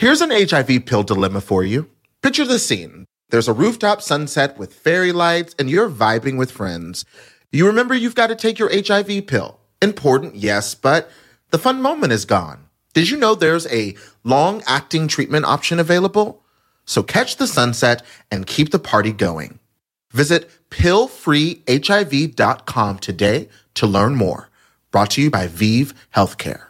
Here's an HIV pill dilemma for you. Picture the scene. There's a rooftop sunset with fairy lights, and you're vibing with friends. You remember you've got to take your HIV pill. Important, yes, but the fun moment is gone. Did you know there's a long acting treatment option available? So catch the sunset and keep the party going. Visit pillfreehiv.com today to learn more. Brought to you by ViiV Healthcare.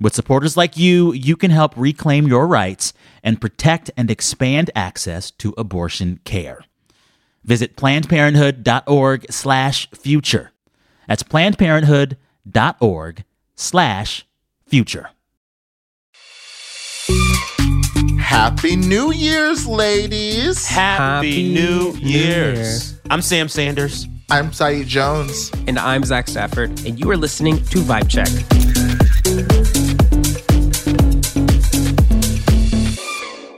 With supporters like you, you can help reclaim your rights and protect and expand access to abortion care. Visit plannedparenthood.org slash future. That's plannedparenthood.org slash future. Happy New Year's, ladies. Happy, Happy New New Year's. Year. I'm Sam Sanders. I'm Saeed Jones. And I'm Zach Stafford, and you are listening to Vibe Check.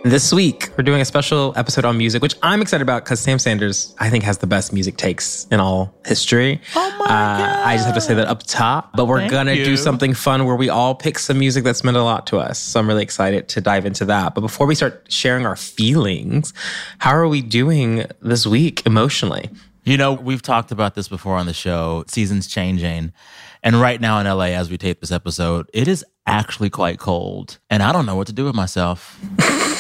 This week, we're doing a special episode on music, which I'm excited about because Sam Sanders, I think, has the best music takes in all history. Oh my uh, I just have to say that up top. But we're going to do something fun where we all pick some music that's meant a lot to us. So I'm really excited to dive into that. But before we start sharing our feelings, how are we doing this week emotionally? You know, we've talked about this before on the show. Seasons changing. And right now in LA, as we tape this episode, it is actually quite cold. And I don't know what to do with myself.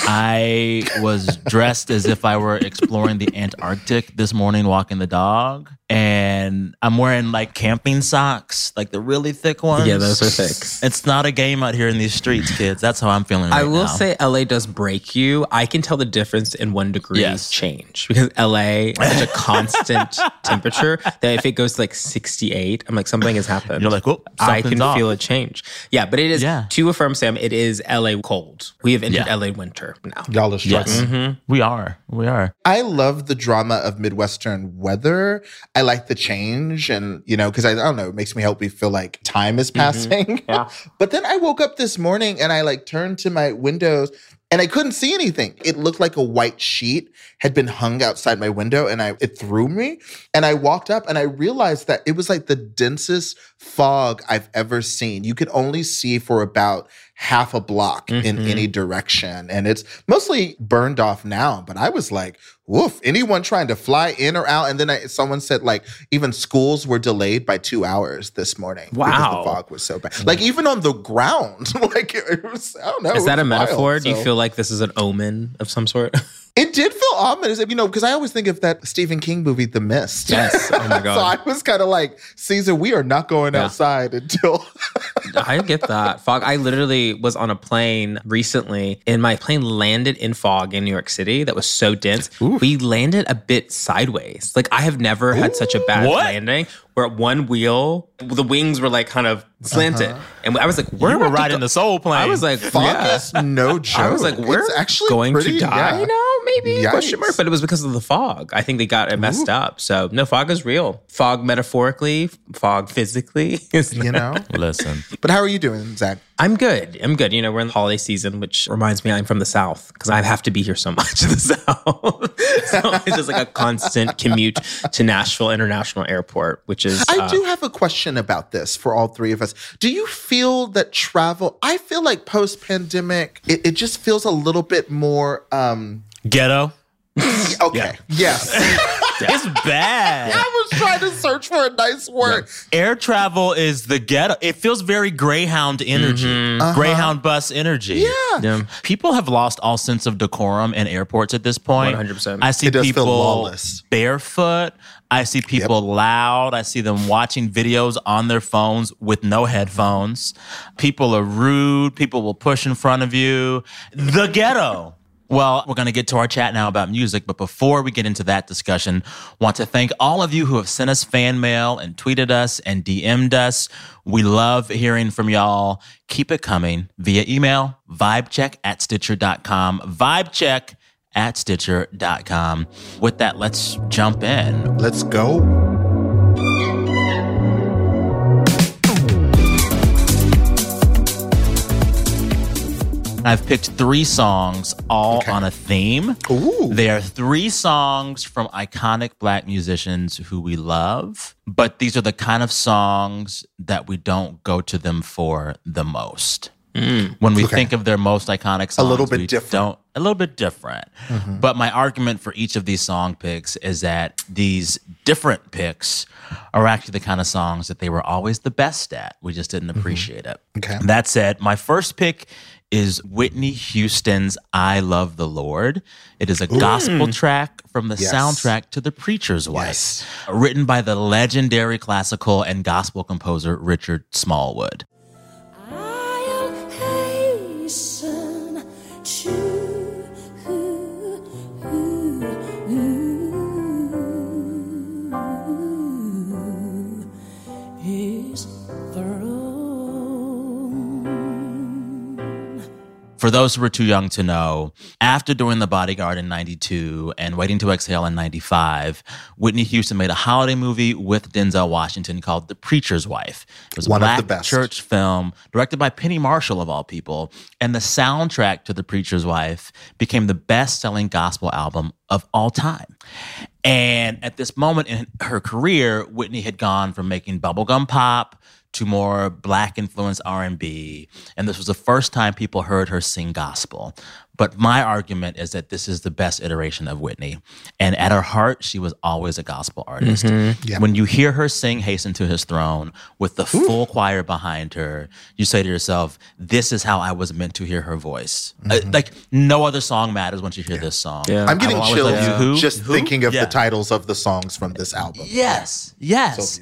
I was dressed as if I were exploring the Antarctic this morning, walking the dog. And I'm wearing like camping socks, like the really thick ones. Yeah, those are thick. It's not a game out here in these streets, kids. That's how I'm feeling right I will now. say LA does break you. I can tell the difference in one degree Yes. change because LA is such a constant temperature that if it goes to like 68, I'm like, something has happened. You're like, "Oh, I can off." feel a change. Yeah, but it is, Yeah. to affirm, Sam, it is LA cold. We have entered Yeah. LA winter now. Y'all are struggling. Yes, we are. We are. I love the drama of Midwestern weather. I like the change and, you know, because I, I don't know, it makes me help me feel like time is mm-hmm. passing. Yeah. but then I woke up this morning and I like turned to my windows and I couldn't see anything. It looked like a white sheet had been hung outside my window and I it threw me. And I walked up and I realized that it was like the densest fog I've ever seen. You could only see for about half a block in mm-hmm. any direction. And it's mostly burned off now. But I was like, woof, anyone trying to fly in or out. And then I, someone said like even schools were delayed by two hours this morning. Because Wow. the fog was so bad. Mm. Like even on the ground. like it was, I don't know. Is that a metaphor? wild. Do you feel like this is an omen of some sort? It did feel ominous, you know, because I always think of that Stephen King movie, The Mist. Yes. Oh my God. so I was kind of like, Caesar, we are not going Yeah. outside until. I get that. Fog. I literally was on a plane recently and my plane landed in fog in New York City that was so dense. We landed a bit sideways. Like I have never had such a bad What? landing where at one wheel, the wings were like kind of slanted. Uh-huh. And I was like, we're You were about riding go- the soul plane. I was like, Fog yeah. no joke. I was like, we're it's actually going pretty, to die yeah. now, maybe? Yikes. Question mark. But it was because of the fog. I think they got it messed up. So no, fog is real. Fog metaphorically, fog physically. You know? Listen. but how are you doing, Zach? I'm good. I'm good. You know, we're in the holiday season, which reminds me I'm from the South because I have to be here so much in the South. so it's just like a constant commute to Nashville International Airport, which is. I uh, do have a question about this for all three of us. Do you feel that travel, I feel like post pandemic, it, it just feels a little bit more, um, Ghetto. okay. Yes. It's bad. I was trying to search for a nice word. Air travel is the ghetto. It feels very Greyhound energy, uh-huh. Greyhound bus energy. Yeah. Yeah. People have lost all sense of decorum in airports at this point. 100%. I see It does feel people lawless. barefoot. I see people loud. I see them watching videos on their phones with no headphones. People are rude. People will push in front of you. The ghetto. Well, we're going to get to our chat now about music, but before we get into that discussion, want to thank all of you who have sent us fan mail and tweeted us and DM'd us. We love hearing from y'all. Keep it coming via email, vibecheck at stitcher.com. Vibecheck at stitcher.com. With that, let's jump in. Let's go. I've picked three songs, all Okay. on a theme. Ooh. They are three songs from iconic black musicians who we love, but these are the kind of songs that we don't go to them for the most. Mm. When we Okay. think of their most iconic songs, little bit we different. Don't, a little bit different. Mm-hmm. But my argument for each of these song picks is that these different picks are actually the kind of songs that they were always the best at. We just didn't mm-hmm. appreciate it. Okay. That said, my first pick is Whitney Houston's I Love the Lord. It is a gospel track from the Yes. soundtrack to The Preacher's Wife, Yes. written by the legendary classical and gospel composer Richard Smallwood. For those who were too young to know, after doing The Bodyguard in 92 and Waiting to Exhale in 95, Whitney Houston made a holiday movie with Denzel Washington called The Preacher's Wife. It was a One of black the best. church film directed by Penny Marshall, of all people. And the soundtrack to The Preacher's Wife became the best selling gospel album of all time. And at this moment in her career, Whitney had gone from making bubblegum pop to more black influenced R&B, and this was the first time people heard her sing gospel. But my argument is that this is the best iteration of Whitney. And at her heart, she was always a gospel artist. Yeah. When you hear her sing Hasten to His Throne with the full choir behind her, you say to yourself, this is how I was meant to hear her voice. Uh, like no other song matters once you hear this song. Yeah. I'm getting I chills love. Who? just Who? thinking of Yeah. the titles of the songs from this album. Yes, yes.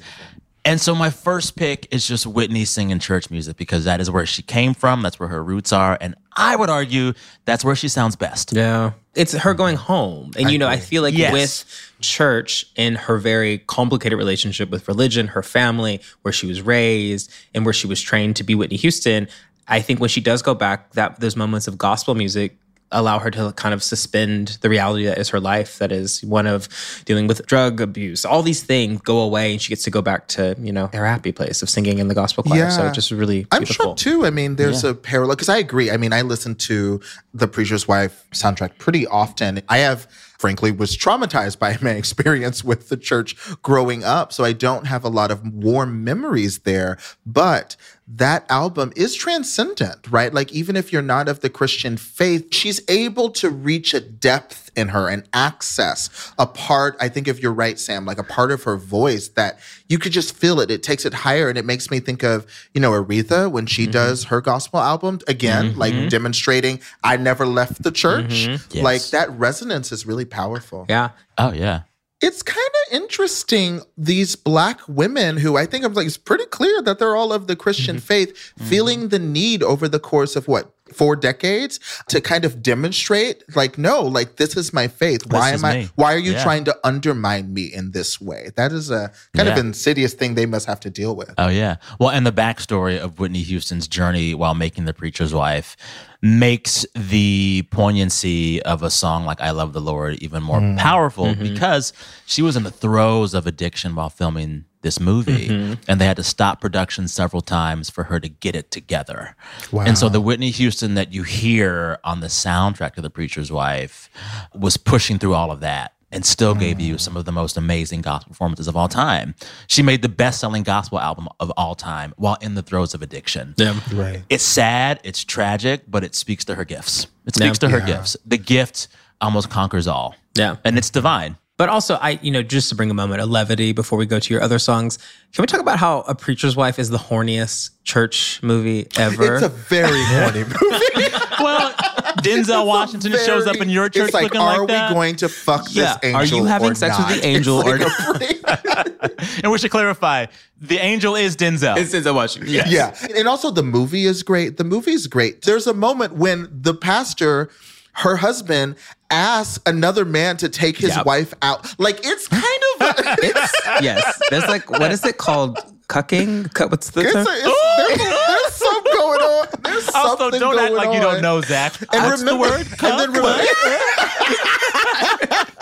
And so my first pick is just Whitney singing church music because that is where she came from. That's where her roots are. And I would argue that's where she sounds best. Yeah. It's her going home. And, you know, I feel like Yes. with church and her very complicated relationship with religion, her family, where she was raised and where she was trained to be Whitney Houston, I think when she does go back, that those moments of gospel music allow her to kind of suspend the reality that is her life that is one of dealing with drug abuse all these things go away and she gets to go back to you know her happy place of singing in the gospel choir so Yeah. it's just really I'm beautiful. sure too. I mean, there's a parallel because I agree. I mean, I listen to the Preacher's Wife soundtrack pretty often. I have, frankly, was traumatized by my experience with the church growing up, so I don't have a lot of warm memories there. But that album is transcendent, right? Like, even if you're not of the Christian faith, she's able to reach a depth in her and access a part. I think if you're right, Sam, like a part of her voice that you could just feel it. It takes it higher. And it makes me think of, you know, Aretha when she mm-hmm. does her gospel album again, mm-hmm. like demonstrating I never left the church. Mm-hmm. Yes. Like that resonance is really powerful. yeah Oh, yeah. It's kind of interesting, these black women who I think I'm like, it's pretty clear that they're all of the Christian mm-hmm. faith, mm-hmm. feeling the need over the course of what, four decades to kind of demonstrate, like, no, like, this is my faith. Why am I, me. why are you Yeah. trying to undermine me in this way? That is a kind of insidious thing they must have to deal with. Oh yeah. Well, and the backstory of Whitney Houston's journey while making The Preacher's Wife makes the poignancy of a song like I Love the Lord even more mm-hmm. powerful mm-hmm. because she was in the throes of addiction while filming this movie mm-hmm. and they had to stop production several times for her to get it together. Wow. And so the Whitney Houston that you hear on the soundtrack of The Preacher's Wife was pushing through all of that and still gave you some of the most amazing gospel performances of all time. She made the best-selling gospel album of all time while in the throes of addiction. yeah Right. It's sad, it's tragic, but it speaks to her gifts. It speaks Yeah. to her Yeah. gifts. The gift almost conquers all. Yeah. And it's divine. But also, I, you know, just to bring a moment of levity before we go to your other songs, can we talk about how A Preacher's Wife is the horniest church movie ever? It's a very horny movie. Well, Denzel Washington shows up in your church It's like, looking are like that. we going to fuck Yeah. this angel? Are you having or sex with the angel It's or like a and we should clarify the angel is Denzel. it's Denzel Washington. Yes. Yeah. And also the movie is great. The movie is great. There's a moment when the pastor, her husband, asks another man to take his Yep. wife out. Like it's kind of it's, yes. There's like, what is it called? Cucking? Cu- What's the it's, term? a, there's, there's some going on. There's also, something don't act like you don't know, Zach. And That's remember, the word. and then remember,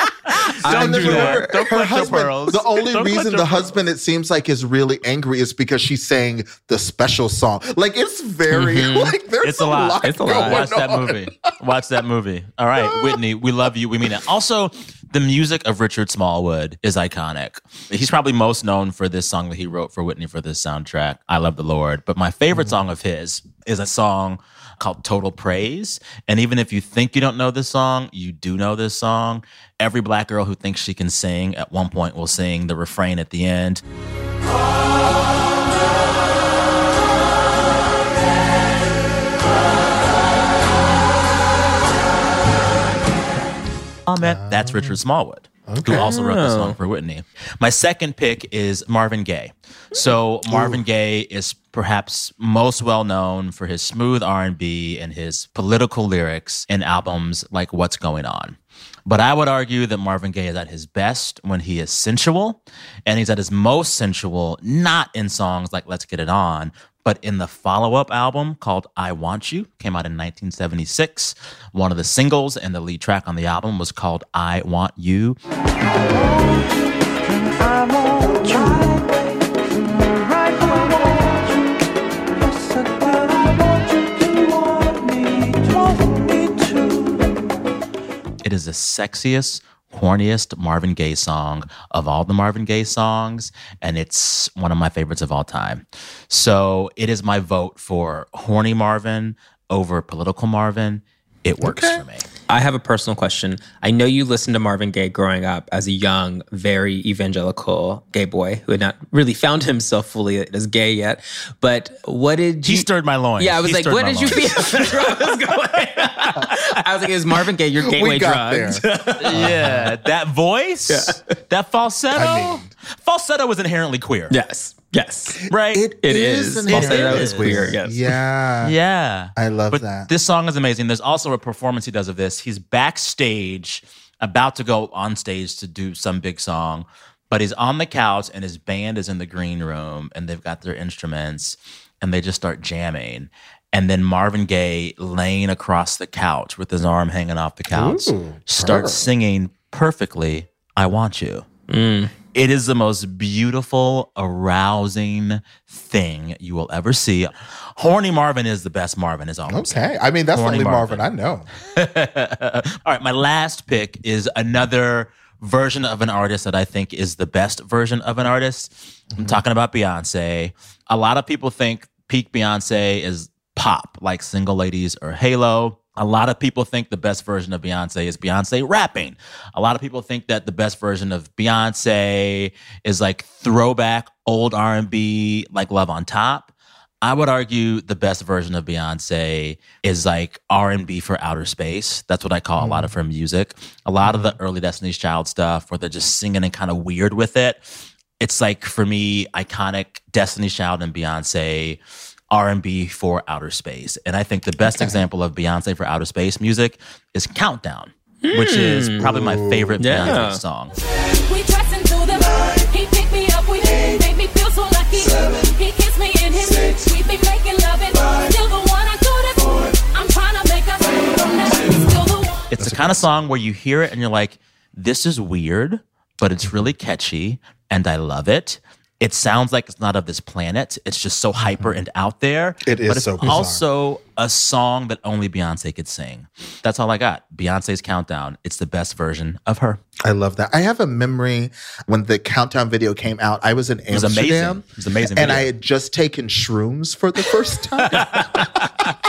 Don't and do that. Don't her clutch your husband. pearls. The only Don't reason your the pearls. husband, it seems like, is really angry is because she's saying the special song. Like it's very mm-hmm. like there's It's a lot. It's a lot. going Watch that movie. Watch that movie. All right, Whitney, we love you. We mean it. Also, the music of Richard Smallwood is iconic. He's probably most known for this song that he wrote for Whitney for this soundtrack, I Love the Lord. But my favorite mm-hmm. song of his is a song called Total Praise. And even if you think you don't know this song, you do know this song. Every black girl who thinks she can sing at one point will sing the refrain at the end. Amen. That's Richard Smallwood, who also wrote the oh. song for Whitney. My second pick is Marvin Gaye. So Marvin Gaye is perhaps most well known for his smooth R&B and his political lyrics in albums like What's Going On. But I would argue that Marvin Gaye is at his best when he is sensual, and he's at his most sensual not in songs like Let's Get It On, but in the follow-up album called I Want You, came out in 1976. One of the singles and the lead track on the album was called I Want You. It is the sexiest, horniest Marvin Gaye song of all the Marvin Gaye songs, and it's one of my favorites of all time. So it is my vote for horny Marvin over political Marvin. It works Okay. for me. I have a personal question. I know you listened to Marvin Gaye growing up as a young, very evangelical gay boy who had not really found himself fully as gay yet. But what did He you? stirred my loins. yeah, I was He like, what my did you loins. feel? That's where I was going. I was like, is Marvin Gaye your gateway We drug? yeah, that voice, that falsetto. I mean- falsetto is inherently queer, yes, yes. right? It, It is. an Falsetto inherent is queer, queer. yes. Yeah. Yeah. I love but that. This song is amazing. There's also a performance he does of this. He's backstage, about to go on stage to do some big song, but he's on the couch and his band is in the green room and they've got their instruments and they just start jamming. And then Marvin Gaye, laying across the couch with his arm hanging off the couch, Ooh, starts singing perfectly, I Want You. Mm. It is the most beautiful, arousing thing you will ever see. Horny Marvin is the best Marvin, is all I'm saying. Okay. I mean, that's the Horny only Marvin. Marvin. I know. all right, my last pick is another version of an artist that I think is the best version of an artist. I'm mm-hmm. talking about Beyonce. A lot of people think peak Beyonce is pop, like Single Ladies or Halo. A lot of people think the best version of Beyonce is Beyonce rapping. A lot of people think that the best version of Beyonce is like throwback old R&B, like Love on Top. I would argue the best version of Beyonce is like R&B for outer space. That's what I call a lot of mm. her music. A lot of the mm. early Destiny's Child stuff where they're just singing and kind of weird with it. It's like for me iconic Destiny's Child and Beyonce R&B for outer space. And I think the best example of Beyonce for outer space music is Countdown, which is probably my hmm. favorite Yeah. Beyonce song. We dressing through the He picked me up, we made me feel so lucky. He kissed me in his We be making love and still the one I go to. I'm trying to make us from that. Still the one. It's the kind of song where you hear it and you're like, this is weird, but it's really catchy and I love it. It sounds like it's not of this planet. It's just so mm-hmm. hyper and out there. It is But it's so bizarre. also a song that only Beyonce could sing. That's all I got. Beyonce's Countdown. It's the best version of her. I love that. I have a memory when the countdown video came out. I was in It was amazing. Amsterdam. It was amazing. And video. I had just taken shrooms for the first time.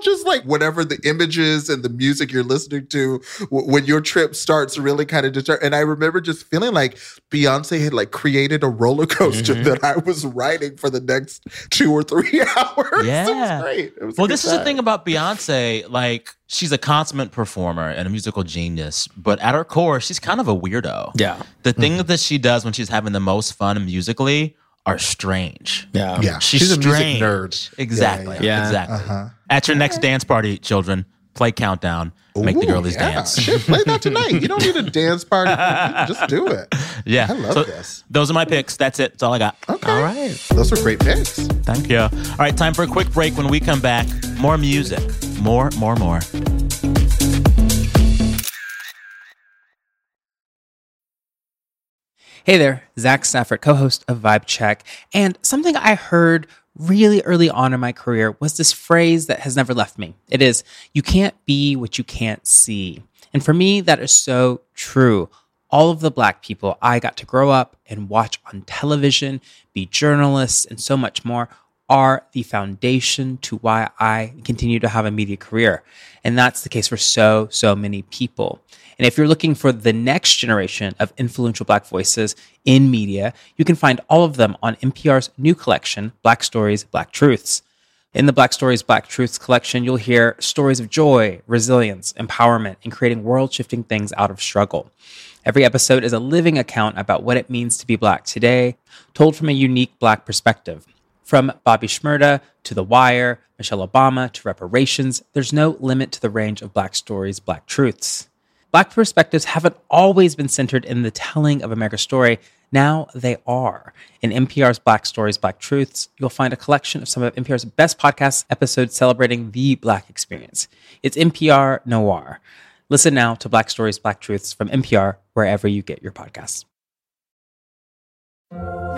and so I'll just like whatever the images and the music you're listening to w- when your trip starts really kind of deter. And I remember just feeling like Beyonce had like created a roller coaster Mm-hmm. that I was riding for the next two or three hours. Yeah. it was great. It was Well, this is the thing about Beyonce. Like, she's a consummate performer and a musical genius, but at her core, she's kind of a weirdo. Yeah. The things that she does when she's having the most fun musically are strange. Yeah. Yeah, She's, she's, a music strange. nerd. Exactly. Yeah, yeah. Exactly. Uh-huh. At your next dance party, children, play countdown. Make the Ooh, girlies yeah. dance. Shit, play that tonight. You don't need a dance party. Just do it. Yeah. I love So this. Those are my picks. That's it. That's all I got. Okay. All right. Those are great picks. Thank you. All right, time for a quick break. When we come back, more music. More, more, more. Hey there, Zach Stafford, co host of Vibe Check. And something I heard really early on in my career was this phrase that has never left me. It is, you can't be what you can't see. And for me, that is so true. All of the black people I got to grow up and watch on television, be journalists, and so much more are the foundation to why I continue to have a media career. And that's the case for so, so many people. And if you're looking for the next generation of influential Black voices in media, you can find all of them on NPR's new collection, Black Stories, Black Truths. In the Black Stories, Black Truths collection, you'll hear stories of joy, resilience, empowerment, and creating world shifting things out of struggle. Every episode is a living account about what it means to be Black today, told from a unique Black perspective. From Bobby Shmurda to The Wire, Michelle Obama to reparations, there's no limit to the range of Black stories, Black truths. Black perspectives haven't always been centered in the telling of America's story. Now they are. In NPR's Black Stories, Black Truths, you'll find a collection of some of NPR's best podcast episodes celebrating the Black experience. It's NPR Noir. Listen now to Black Stories, Black Truths from NPR wherever you get your podcasts.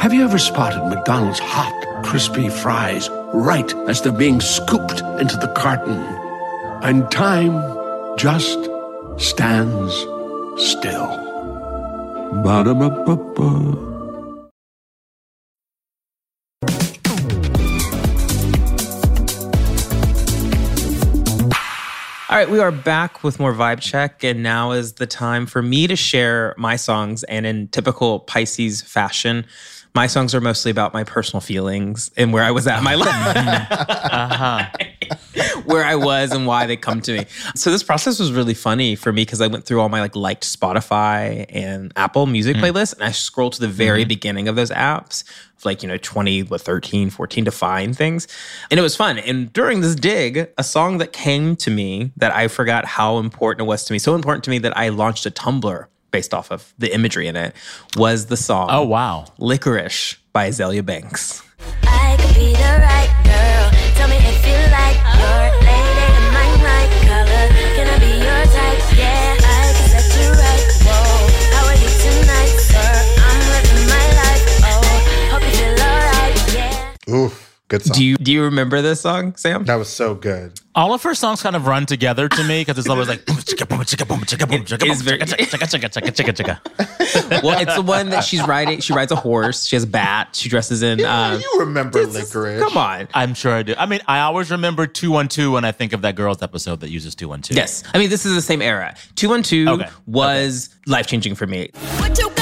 Have you ever spotted McDonald's hot, crispy fries right as they're being scooped into the carton? And time just stands still. Ba-da-ba-ba-ba. All right, we are back with more vibe check, and now is the time for me to share my songs. And in typical Pisces fashion, my songs are mostly about my personal feelings and where I was at in my life, uh-huh. where I was and why they come to me. So this process was really funny for me because I went through all my like liked Spotify and Apple Music hmm. playlists, and I scrolled to the very mm-hmm. beginning of those apps, like you know 20, what 13, 14 to find things, and it was fun. And during this dig, a song that came to me that I forgot how important it was to me, so important to me that I launched a Tumblr based off of the imagery in it, was the song. Oh, wow. Licorice by Azealia Banks. I could be the right girl. Tell me if you like your lady in my right color. Can I be your type? Yeah, I can set you right. Whoa, how are you tonight, sir? I'm living my life. Oh, hope you feel alright. Yeah. Oof, good song. Do you do you remember this song, Sam? that was so good. All of her songs kind of run together to me because it's always like boom, chicka, boom, chicka, boom, chicka, boom, chicka, It is boom, very- chicka, chicka, chicka, chicka, chicka, chicka. well, it's the one that she's riding. She rides a horse. She has a bat. She dresses in. Yeah, um, you remember licorice. Come on. I'm sure I do. I mean, I always remember 212 when I think of that girls episode that uses 212. Yes. I mean, this is the same era. 212 Okay. was life changing for me. What you got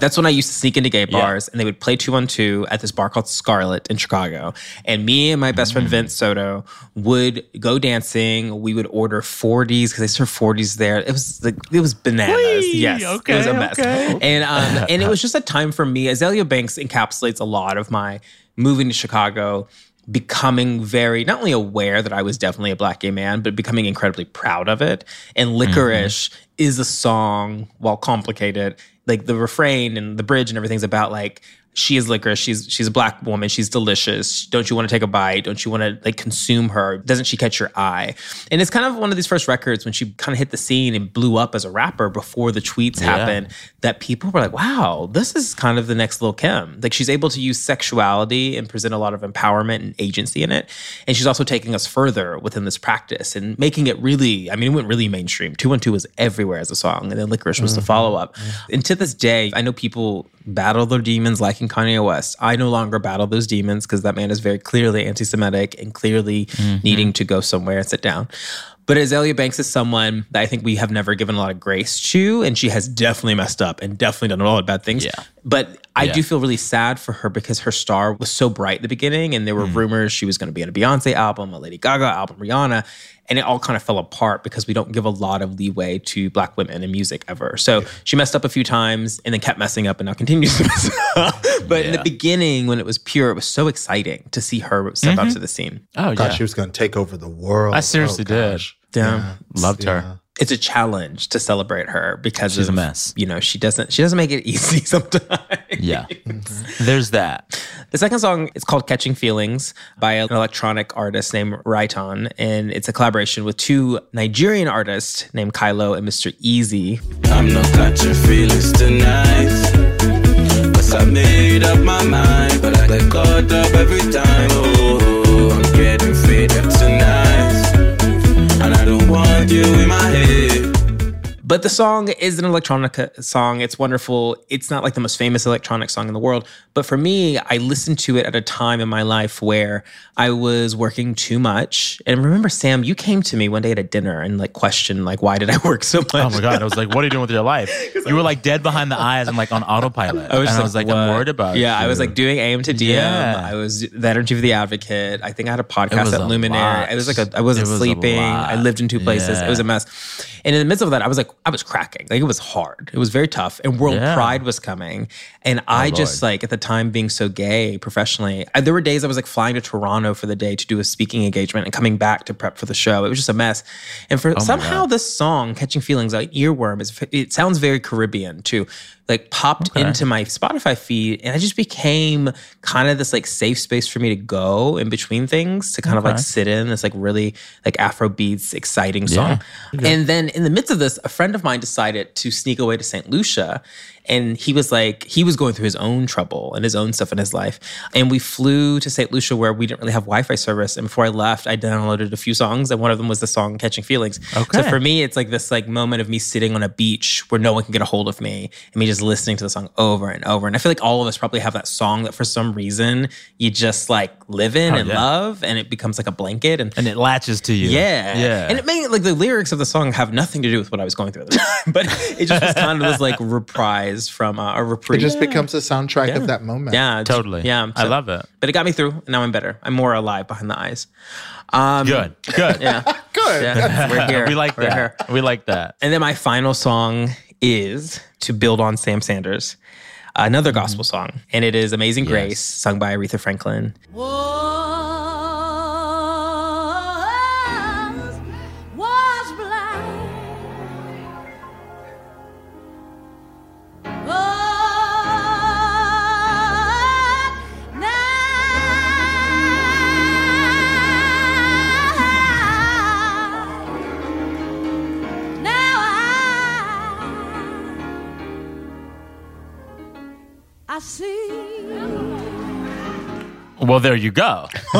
That's when I used to sneak into gay bars and they would play 212 at this bar called Scarlet in Chicago. And me and my best friend Vince Soto would go dancing. We would order 40s because they serve 40s there. It was like, it was bananas. Whee! yes. it was a Okay, mess. okay. And, um, and it was just a time for me. Azealia Banks encapsulates a lot of my moving to Chicago becoming very not only aware that I was definitely a black gay man, but becoming incredibly proud of it. And mm-hmm. Licorice is a song, while complicated, like the refrain and the bridge and everything's about like she is licorice. She's she's a black woman. She's delicious. Don't you want to take a bite? Don't you want to like consume her? Doesn't she catch your eye? And it's kind of one of these first records when she kind of hit the scene and blew up as a rapper before the tweets Yeah. happened that people were like, wow, this is kind of the next Lil Kim. Like she's able to use sexuality and present a lot of empowerment and agency in it. And she's also taking us further within this practice and making it really, I mean, it went really mainstream. 212 was everywhere as a song. And then Licorice was the mm-hmm. follow up. And to this day, I know people battle their demons like in Kanye West. I no longer battle those demons because that man is very clearly anti Semitic and clearly Mm-hmm. needing to go somewhere and sit down. But Azealia Banks is someone that I think we have never given a lot of grace to, and she has definitely messed up and definitely done a lot of bad things. Yeah. But I Yeah. do feel really sad for her because her star was so bright at the beginning, and there were rumors she was going to be on a Beyonce album, a Lady Gaga album, Rihanna, and it all kind of fell apart because we don't give a lot of leeway to Black women in music ever. So she messed up a few times and then kept messing up, and now continues to mess up. But in the beginning, when it was pure, it was so exciting to see her step Mm-hmm. onto the scene. Oh God, yeah, she was going to take over the world. I seriously Oh, did. gosh. Yeah. Loved her. Yeah. It's a challenge to celebrate her because She's a mess. You know, she doesn't she doesn't make it easy sometimes. Yeah, there's that. The second song is called Catching Feelings by an electronic artist named Raiton, and it's a collaboration with two Nigerian artists named Kylo and Mr. Eazi. I'm not catching feelings tonight. Cause I made up my mind, but I get caught up every time. You in my head. But the song is an electronic song. It's wonderful. It's not like the most famous electronic song in the world. But for me, I listened to it at a time in my life where I was working too much. And remember, Sam, you came to me one day at a dinner and like questioned, like, why did I work so much? Oh my god! I was like, "What are you doing with your life?" You were like dead behind the eyes and like on autopilot. I was, and I was like? "I'm worried about." Yeah, I was like doing AM to DM. Yeah. I was the editor of the Advocate. I think I had a podcast at lot. It was like a I wasn't was sleeping. I lived in two places. It was a mess. And in the midst of that, I was like, I was cracking. Like it was hard. It was very tough. And World Yeah. Oh, Pride was coming. And I oh, just Lord. like at the time being so gay professionally, I, there were days I was like flying to Toronto for the day to do a speaking engagement and coming back to prep for the show. It was just a mess. And Oh for somehow this song, Catching Feelings, like earworm, is it sounds very Caribbean too. Like popped into my Spotify feed, and I just became kind of this like safe space for me to go in between things to kind of like sit in this like really like Afro beats, exciting song. And then in the midst of this, a friend of mine decided to sneak away to St. Lucia. And he was like, he was going through his own trouble and his own stuff in his life. And we flew to St. Lucia where we didn't really have Wi Fi service. And before I left, I downloaded a few songs. And one of them was the song Catching Feelings. Okay. So for me, it's like this like moment of me sitting on a beach where no one can get a hold of me and me just listening to the song over and over. And I feel like all of us probably have that song that for some reason you just like live in oh, and Oh, yeah. love and it becomes like a blanket. And and it latches to you. yeah. yeah. And it made like the lyrics of the song have nothing to do with what I was going through at the time, but it just was kind of this like reprise from uh, a reprieve. It reprieve. just becomes a soundtrack Yeah. of that moment. yeah, totally. Yeah. I love it. But it got me through and now I'm better. I'm more alive behind the eyes. Um, Good, good. Yeah. Good. Yeah. We're here. we like We're that. here. We like that. And then my final song is to build on Sam Sanders, another Mm-hmm. gospel song. And it is Amazing Grace, sung by Aretha Franklin. was, Well, there you go.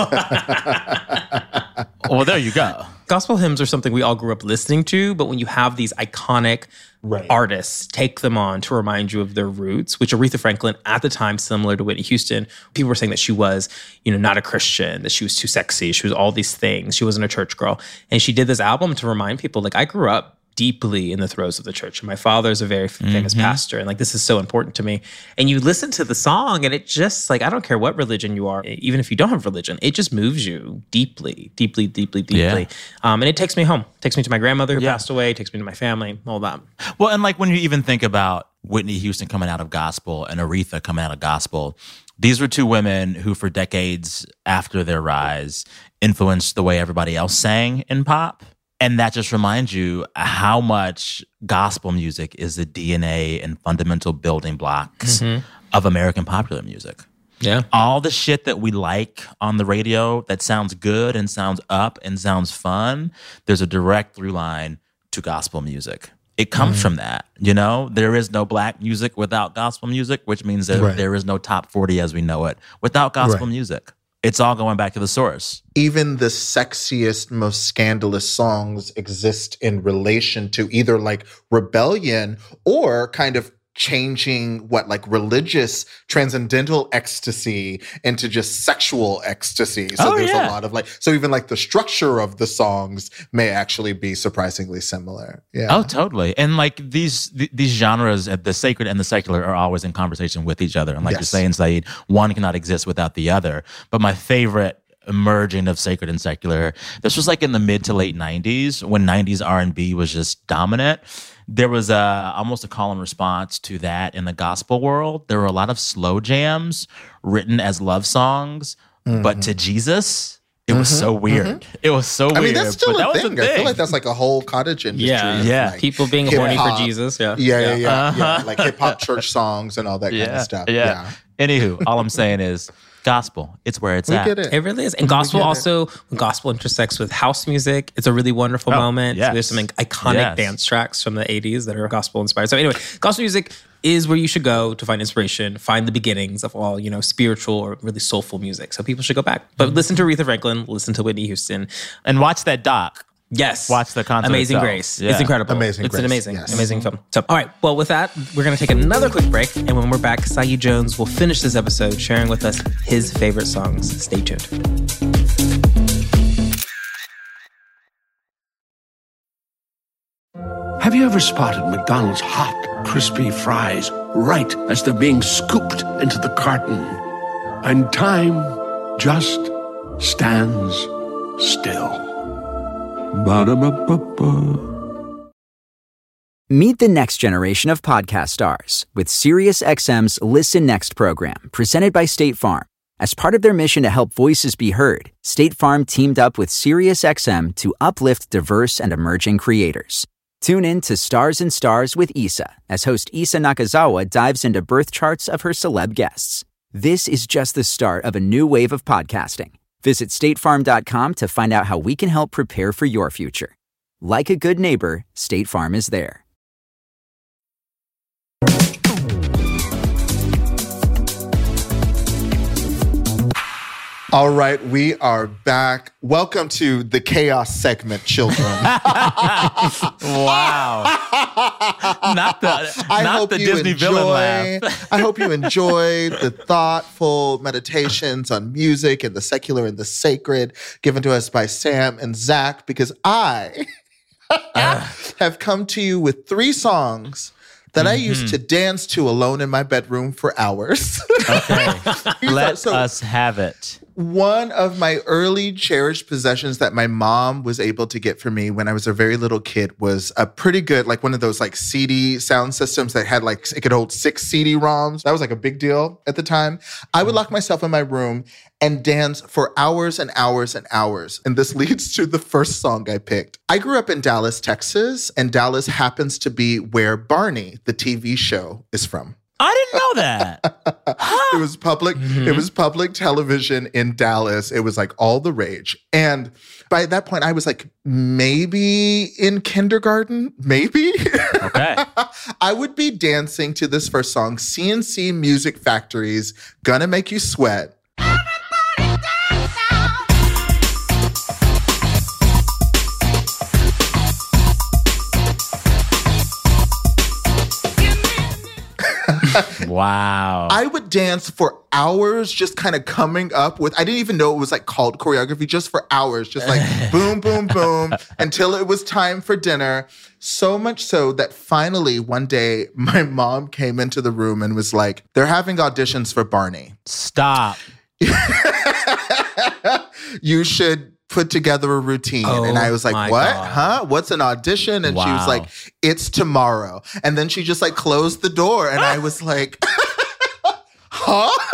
well, there you go. Gospel hymns are something we all grew up listening to, but when you have these iconic Right. artists take them on to remind you of their roots, which Aretha Franklin at the time, similar to Whitney Houston, people were saying that she was, you know, not a Christian, that she was too sexy, she was all these things, she wasn't a church girl. And she did this album to remind people, like, I grew up deeply in the throes of the church. And my father's a very famous pastor, and like this is so important to me. And you listen to the song, and it just like I don't care what religion you are, even if you don't have religion, it just moves you deeply, deeply, deeply, Yeah. deeply. Um, and it takes me home, takes me to my grandmother who Yeah. passed away, takes me to my family, all that. Well, and like when you even think about Whitney Houston coming out of gospel and Aretha coming out of gospel, these were two women who, for decades after their rise, influenced the way everybody else sang in pop. And that just reminds you how much gospel music is the DNA and fundamental building blocks mm-hmm. of American popular music. Yeah. All the shit that we like on the radio that sounds good and sounds up and sounds fun, there's a direct through line to gospel music. It comes mm. from that, you know. There is no black music without gospel music, which means that Right. there is no top forty as we know it without gospel Right. music. It's all going back to the source. even the sexiest, most scandalous songs exist in relation to either like rebellion or kind of changing what like religious transcendental ecstasy into just sexual ecstasy. So Oh, there's yeah. a lot of like so even like the structure of the songs may actually be surprisingly similar. Yeah. Oh, totally. And like these th- these genres, the sacred and the secular, are always in conversation with each other. And like Yes. you're saying, Saeed, one cannot exist without the other. But my favorite merging of sacred and secular, this was like in the mid to late '90s when '90s R&B was just dominant. There was a almost a call and response to that in the gospel world. There were a lot of slow jams written as love songs, but to Jesus. It was so weird. It was so Mm-hmm. I weird. mean, that's still but a that was thing. I feel like that's like a whole cottage industry. Yeah. Yeah. like, People being horny for. Jesus. Yeah. Yeah, yeah, yeah. Uh-huh. yeah. Like hip hop church songs and all that kind of stuff. Yeah. Anywho, all I'm saying is gospel. It's where it's We at. get it. It really is. And gospel get it. also, when gospel intersects with house music, it's a really wonderful Oh, moment. yes. There's some iconic Yes. dance tracks from the 80s that are gospel inspired. So anyway, gospel music is where you should go to find inspiration, find the beginnings of all, you know, spiritual or really soulful music. So people should go back. Mm-hmm. But listen to Aretha Franklin, listen to Whitney Houston. And watch that doc. Yes. Watch the concert Amazing itself. Grace. Yeah. It's incredible. Amazing It's Grace, an amazing, yes. amazing film. So, all right. Well, with that, we're going to take another quick break. And when we're back, Saeed Jones will finish this episode sharing with us his favorite songs. Stay tuned. Have you ever spotted McDonald's hot, crispy fries right as they're being scooped into the carton? And time just stands still. Ba-da-ba-ba-ba. Meet the next generation of podcast stars with SiriusXM's Listen Next program, presented by State Farm. As part of their mission to help voices be heard, State Farm teamed up with SiriusXM to uplift diverse and emerging creators. Tune in to Stars and Stars with Issa as host Issa Nakazawa dives into birth charts of her celeb guests. This is just the start of a new wave of podcasting. Visit statefarm.com to find out how we can help prepare for your future. Like a good neighbor, State Farm is there. All right, we are back. Welcome to the chaos segment, children. Wow. not the I not hope the you Disney enjoy. villain laugh. I hope you enjoy the thoughtful meditations on music and the secular and the sacred given to us by Sam and Zach because I have come to you with three songs that I used Mm-hmm. to dance to alone in my bedroom for hours. Okay. Let so- us have it. One of my early cherished possessions that my mom was able to get for me when I was a very little kid was a pretty good, like one of those like CD sound systems that had like, it could hold six CD ROMs. That was like a big deal at the time. I would mm. lock myself in my room and dance for hours and hours and hours. And this leads to the first song I picked. I grew up in Dallas, Texas, and Dallas happens to be where Barney, the TV show, is from. I didn't know that. it was public it was public television in Dallas. It was like all the rage. And by that point I was like maybe in kindergarten, maybe. Okay. I would be dancing to this first song, C+C Music Factory's Gonna Make You Sweat. Wow. I would dance for hours, just kind of coming up with, I didn't even know it was like called choreography, just for hours, just like boom, boom, boom, until it was time for dinner. So much so that finally one day my mom came into the room and was like, they're having auditions for Barney. Stop. you should put together a routine. Oh and I oh was like, what? God. Huh? What's an audition? And she was like, it's tomorrow. And then she just like closed the door. And I was like, huh?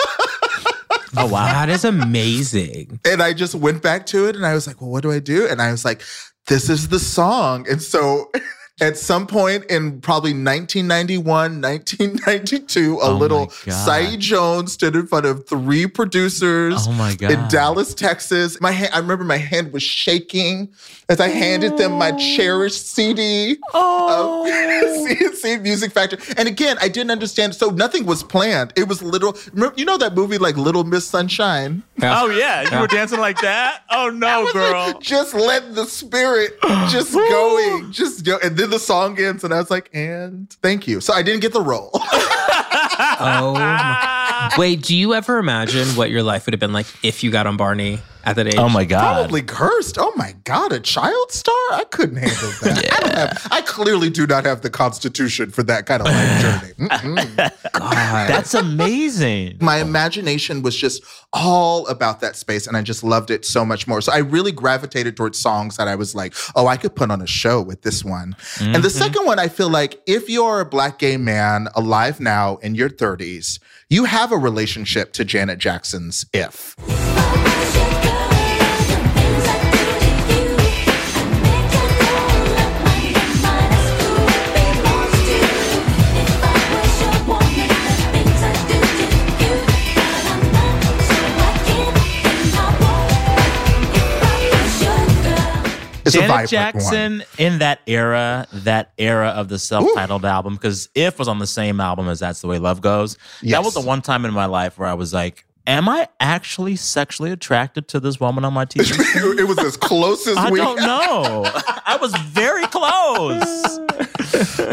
Oh wow. That is amazing. And I just went back to it and I was like, well, what do I do? And I was like, this is the song. And so at some point in probably 1991, 1992, a Oh little God. Saeed Jones stood in front of three producers Oh my god. in Dallas, Texas. My hand, I remember my hand was shaking as I handed them my oh. cherished CD Oh. of C+C Music Factory. And again, I didn't understand. So nothing was planned. It was literal. Remember, you know that movie like Little Miss Sunshine? Oh yeah, you were dancing like that. Oh no, girl. Just let the spirit just going, just go. And then the song ends, and I was like, and thank you. So I didn't get the role. Oh. my- Wait, do you ever imagine what your life would have been like if you got on Barney at that age? Oh my god. Probably cursed. Oh my God, a child star? I couldn't handle that. I, don't have, I clearly do not have the constitution for that kind of life journey. Mm-mm. That's amazing. My imagination was just all about that space, and I just loved it so much more. So I really gravitated towards songs that I was like, oh, I could put on a show with this one. And the mm-hmm. second one, I feel like if you're a black gay man alive now in your 30s, you have a relationship to Janet Jackson's If. Janet Jackson one. in that era, that era of the self-titled album, because If was on the same album as That's the Way Love Goes. That was the one time in my life where I was like, Am I actually sexually attracted to this woman on my TV? it was as close as I we I don't know. I was very close.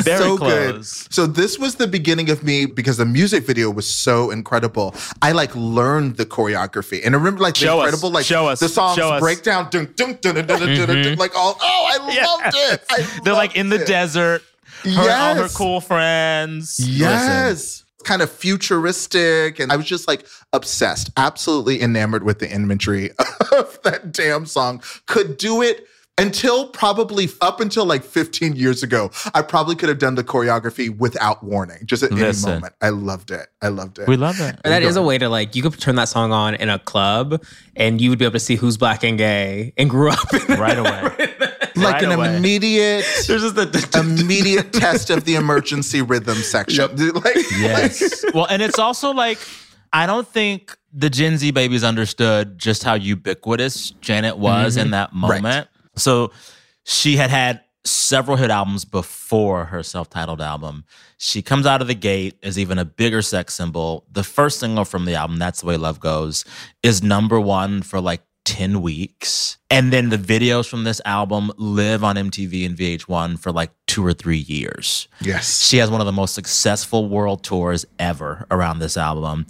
Very so close. good. So this was the beginning of me because the music video was so incredible. I like learned the choreography and I remember like the Show us. incredible like Show us. the songs Show us. breakdown dun, dun, dun, dun, dun, dun, dun, dun, mm-hmm. like all oh I Yeah. loved it. I They're like in the it. desert. Her and all her cool friends. Listen, Yes. Kind of futuristic. And I was just like obsessed, absolutely enamored with the imagery of that damn song. Could do it until probably up until like 15 years ago. I probably could have done the choreography without warning, just at Listen. any moment. I loved it. I loved it. we love it. And that is a way to like you could turn that song on in a club and you would be able to see who's black and gay and grew up in Right away. Like right an away. immediate There's just the immediate test of the emergency rhythm section. Like, Yes. well, and it's also like I don't think the Gen Z babies understood just how ubiquitous Janet was in mm-hmm. that moment. So she had had several hit albums before her self-titled album. She comes out of the gate as even a bigger sex symbol. The first single from the album, That's the Way Love Goes, is number 1 for like 10 weeks. And then the videos from this album live on MTV and VH1 for like 2 or 3 years. yes. She has one of the most successful world tours ever around this album.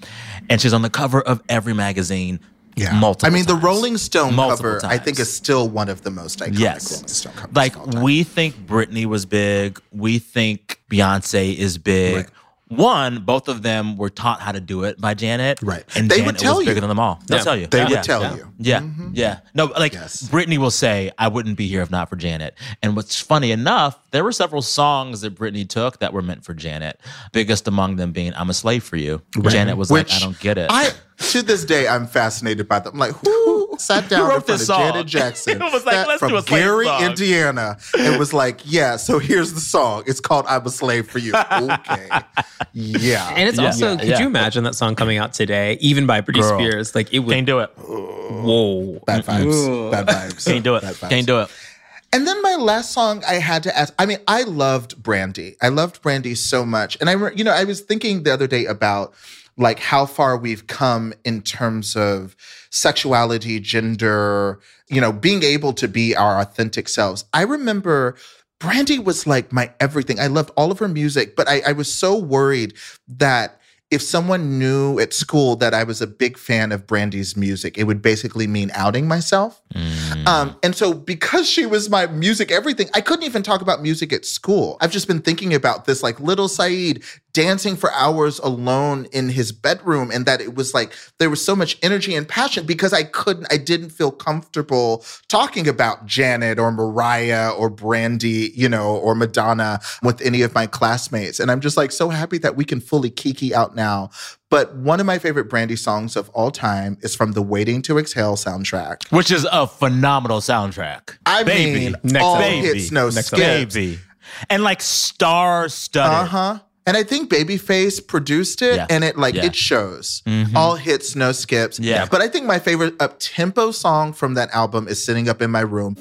And she's on the cover of every magazine Yeah. multiple I mean, the. Rolling Stone Multiple cover, I think, is still one of the most iconic Yes. Rolling Stone covers. Like of all time. we think Britney was big. We think Beyonce is big. Right. One, both of them were taught how to do it by Janet. Right. And They Janet would tell was bigger you. than them all. They'll Yeah. tell you. They Yeah. would tell Yeah. you. Yeah, mm-hmm. yeah. No, like Yes. Britney will say, "I wouldn't be here if not for Janet." And what's funny enough, there were several songs that Britney took that were meant for Janet. Biggest among them being "I'm a Slave for You." Janet was like, "I don't get it." I to this day I'm fascinated by them. I'm like, who sat down wrote in front of song? Janet Jackson It was like, that- let's from do a slave Gary, song. Indiana, and was like, yeah. So here's the song. It's called "I'm a Slave for You." Okay, yeah. And it's Yeah. also, Yeah, could yeah. you imagine that song coming out today, even by Britney Girl. Spears? Like it would. Can't do it. Whoa, bad vibes. Bad vibes. Can't do it. Can't do it. And then my last song, I had to ask. I mean, I loved Brandy. I loved Brandy so much, and I, you know, I was thinking the other day about like how far we've come in terms of sexuality, gender, you know, being able to be our authentic selves. I remember. Brandy was like my everything. I loved all of her music, but I, I was so worried that if someone knew at school that I was a big fan of Brandy's music, it would basically mean outing myself. Um, and so, because she was my music everything, I couldn't even talk about music at school. I've just been thinking about this, like little Saeed dancing for hours alone in his bedroom, and that it was like there was so much energy and passion because I couldn't, I didn't feel comfortable talking about Janet or Mariah or Brandy, you know, or Madonna with any of my classmates. And I'm just like so happy that we can fully kiki out now. But one of my favorite Brandy songs of all time is from the Waiting to Exhale soundtrack. Which is a phenomenal soundtrack. I Baby. mean, Next all up. hits, no Next skips. Baby. And like star studded. Uh huh. And I think Babyface produced it, Yeah. and it like Yeah. it shows mm-hmm. all hits, no skips. Yeah. But I think my favorite up tempo song from that album is "Sitting Up in My Room."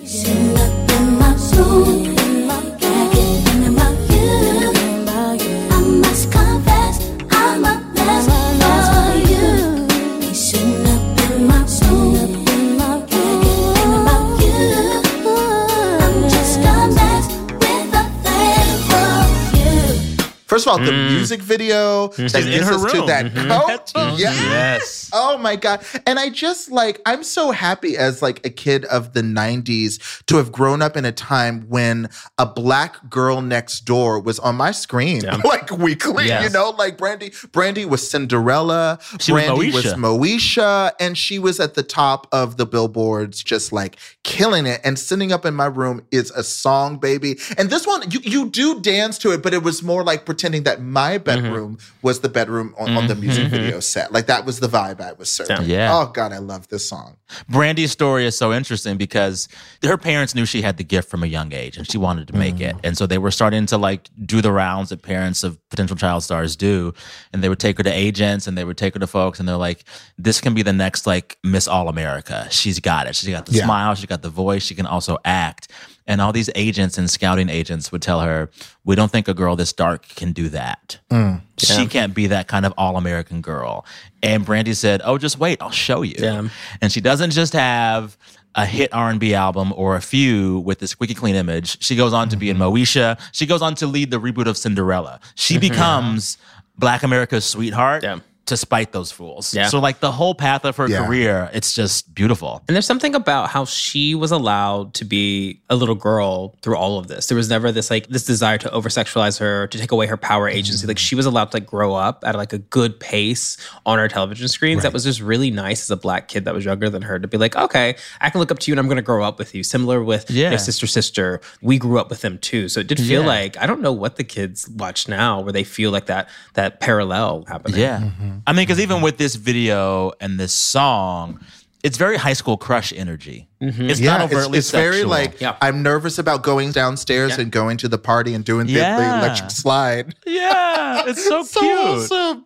First of all, the music video that in gets her us to that Mhm. coat. Yes. Yes. Oh my god. And I just like I'm so happy as like a kid of the 90s to have grown up in a time when a black girl next door was on my screen like weekly, Yes. you know, like Brandy Brandy was Cinderella, She Brandy was Moesha. Moesha and she was at the top of the billboards just like killing it and sitting up in my room is a song baby. And this one you you do dance to it but it was more like pretending that my mm-hmm. bedroom was the bedroom on, on the mm-hmm. music mm-hmm. video set. Like that was the vibe I was serving. Yeah. Oh God, I love this song. Brandy's story is so interesting because her parents knew she had the gift from a young age and she wanted to make it. Mm. And so they were starting to like do the rounds that parents of potential child stars do. And they would take her to agents and they would take her to folks and they're like, this can be the next like Miss All America. She's got it. She's got the Yeah. smile, she's got the voice, she can also act. And all these agents and scouting agents would tell her, we don't think a girl this dark can do that. Mm. She can't be that kind of all American girl. And Brandy said, "Oh, just wait, I'll show you." Yeah. And she doesn't just have a hit R&B album or a few with this squeaky clean image. She goes on to be in mm-hmm. Moesha. She goes on to lead the reboot of Cinderella. She mm-hmm. becomes Black America's sweetheart. Yeah. To spite those fools. Yeah. So, like, the whole path of her Yeah. career, it's just beautiful. And there's something about how she was allowed to be a little girl through all of this. There was never this like this desire to over sexualize her, to take away her power agency. Like she was allowed to like grow up at like a good pace on our television screens. That was just really nice as a black kid that was younger than her to be like, okay, I can look up to you and I'm gonna grow up with you. Similar with Yeah. my sister sister. We grew up with them too. So it did feel Yeah. like I don't know what the kids watch now where they feel like that that parallel happening. Yeah. Mm-hmm. I mean, because even with this video and this song, it's very high school crush energy. Mm-hmm. It's Yeah, not it's, overtly it's very like Yeah. I'm nervous about going downstairs and going to the party and doing the, the electric slide. yeah, it's so, so cute. awesome.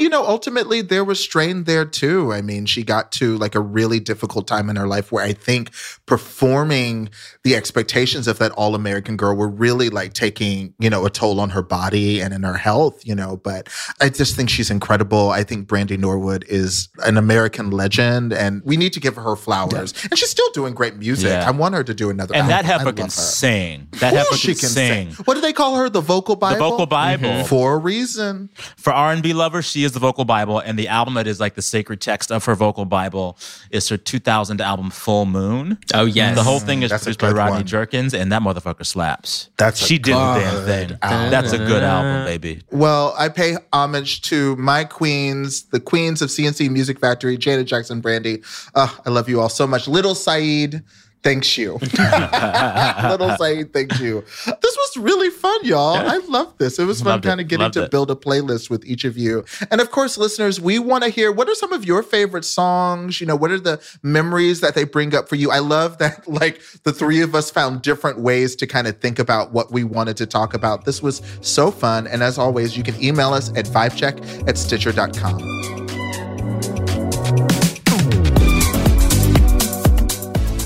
You know, ultimately there was strain there too. I mean, she got to like a really difficult time in her life where I think performing the expectations of that all American girl were really like taking, you know, a toll on her body and in her health, you know. But I just think she's incredible. I think Brandy Norwood is an American legend and we need to give her flowers. And she's still doing great music. Yeah. I want her to do another And that album. I heifer can sing. That heifer can, sing. What do they call her? The vocal Bible? The vocal Bible. For a reason. For R&B lovers, she is the vocal Bible, and the album that is like the sacred text of her vocal Bible is her 2000 album Full Moon. Oh yes. The whole thing is That's a produced by good Rodney one. Jerkins, and that motherfucker slaps. That's a she did the damn good thing. album. That's a good album, baby. Well, I pay homage to my queens, the queens of C+C Music Factory, Janet Jackson, Brandy. Uh, I love you all so much. Little Saeed, thanks you. Little Saeed, thanks you. This was really fun, y'all. I love this. It was fun kind of getting Loved to it. build a playlist with each of you. And of course, listeners, we want to hear what are some of your favorite songs? You know, what are the memories that they bring up for you? I love that, like, the three of us found different ways to kind of think about what we wanted to talk about. This was so fun. And as always, you can email us at vibecheck at stitcher.com.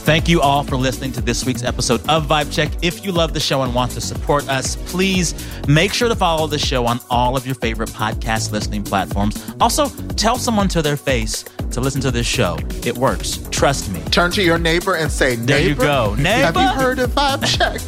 Thank you all for listening to this week's episode of Vibe Check. If you love the show and want to support us, please make sure to follow the show on all of your favorite podcast listening platforms. Also, tell someone to their face to listen to this show. It works. Trust me. Turn to your neighbor and say, Neighbor, There you go. Neighbor. have you heard of Vibe Check?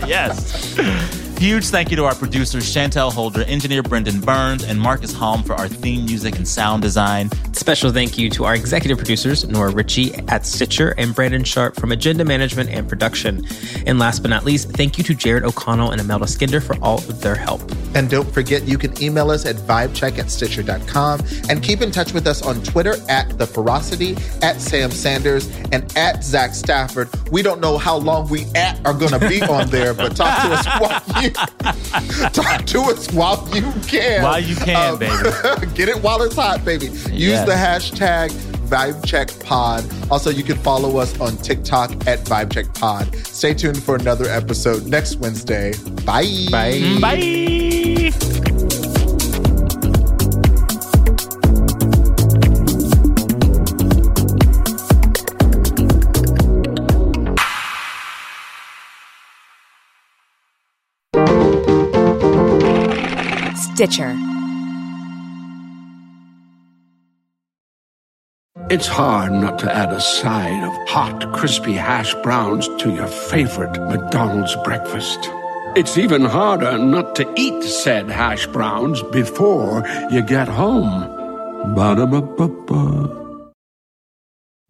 Yes. Huge thank you to our producers, Chantel Holder, engineer Brendan Burns, and Marcus Halm for our theme music and sound design. Special thank you to our executive producers, Nora Ritchie at Stitcher and Brandon Sharp from Agenda Management and Production. And last but not least, thank you to Jared O'Connell and Imelda Skinder for all of their help. And don't forget, you can email us at vibecheck at stitcher.com and keep in touch with us on Twitter at The Ferocity, at Sam Sanders, and at Zach Stafford. We don't know how long we at are going to be on there, but talk to us while you talk to us while you can. While you can, um, baby. Get it while it's hot, baby. Use Yes. the hashtag VibeCheckPod. Also, you can follow us on TikTok at VibeCheckPod. Stay tuned for another episode next Wednesday. Bye. Bye. Bye. Stitcher. It's hard not to add a side of hot, crispy hash browns to your favorite McDonald's breakfast. It's even harder not to eat said hash browns before you get home. Ba-da-ba-ba-ba.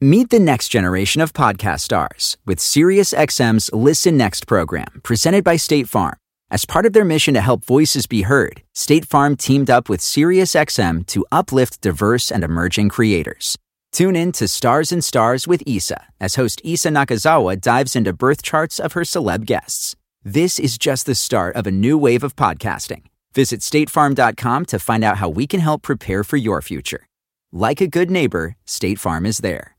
Meet the next generation of podcast stars with SiriusXM's Listen Next program, presented by State Farm. As part of their mission to help voices be heard, State Farm teamed up with SiriusXM to uplift diverse and emerging creators. Tune in to Stars and Stars with Issa as host Issa Nakazawa dives into birth charts of her celeb guests. This is just the start of a new wave of podcasting. Visit statefarm.com to find out how we can help prepare for your future. Like a good neighbor, State Farm is there.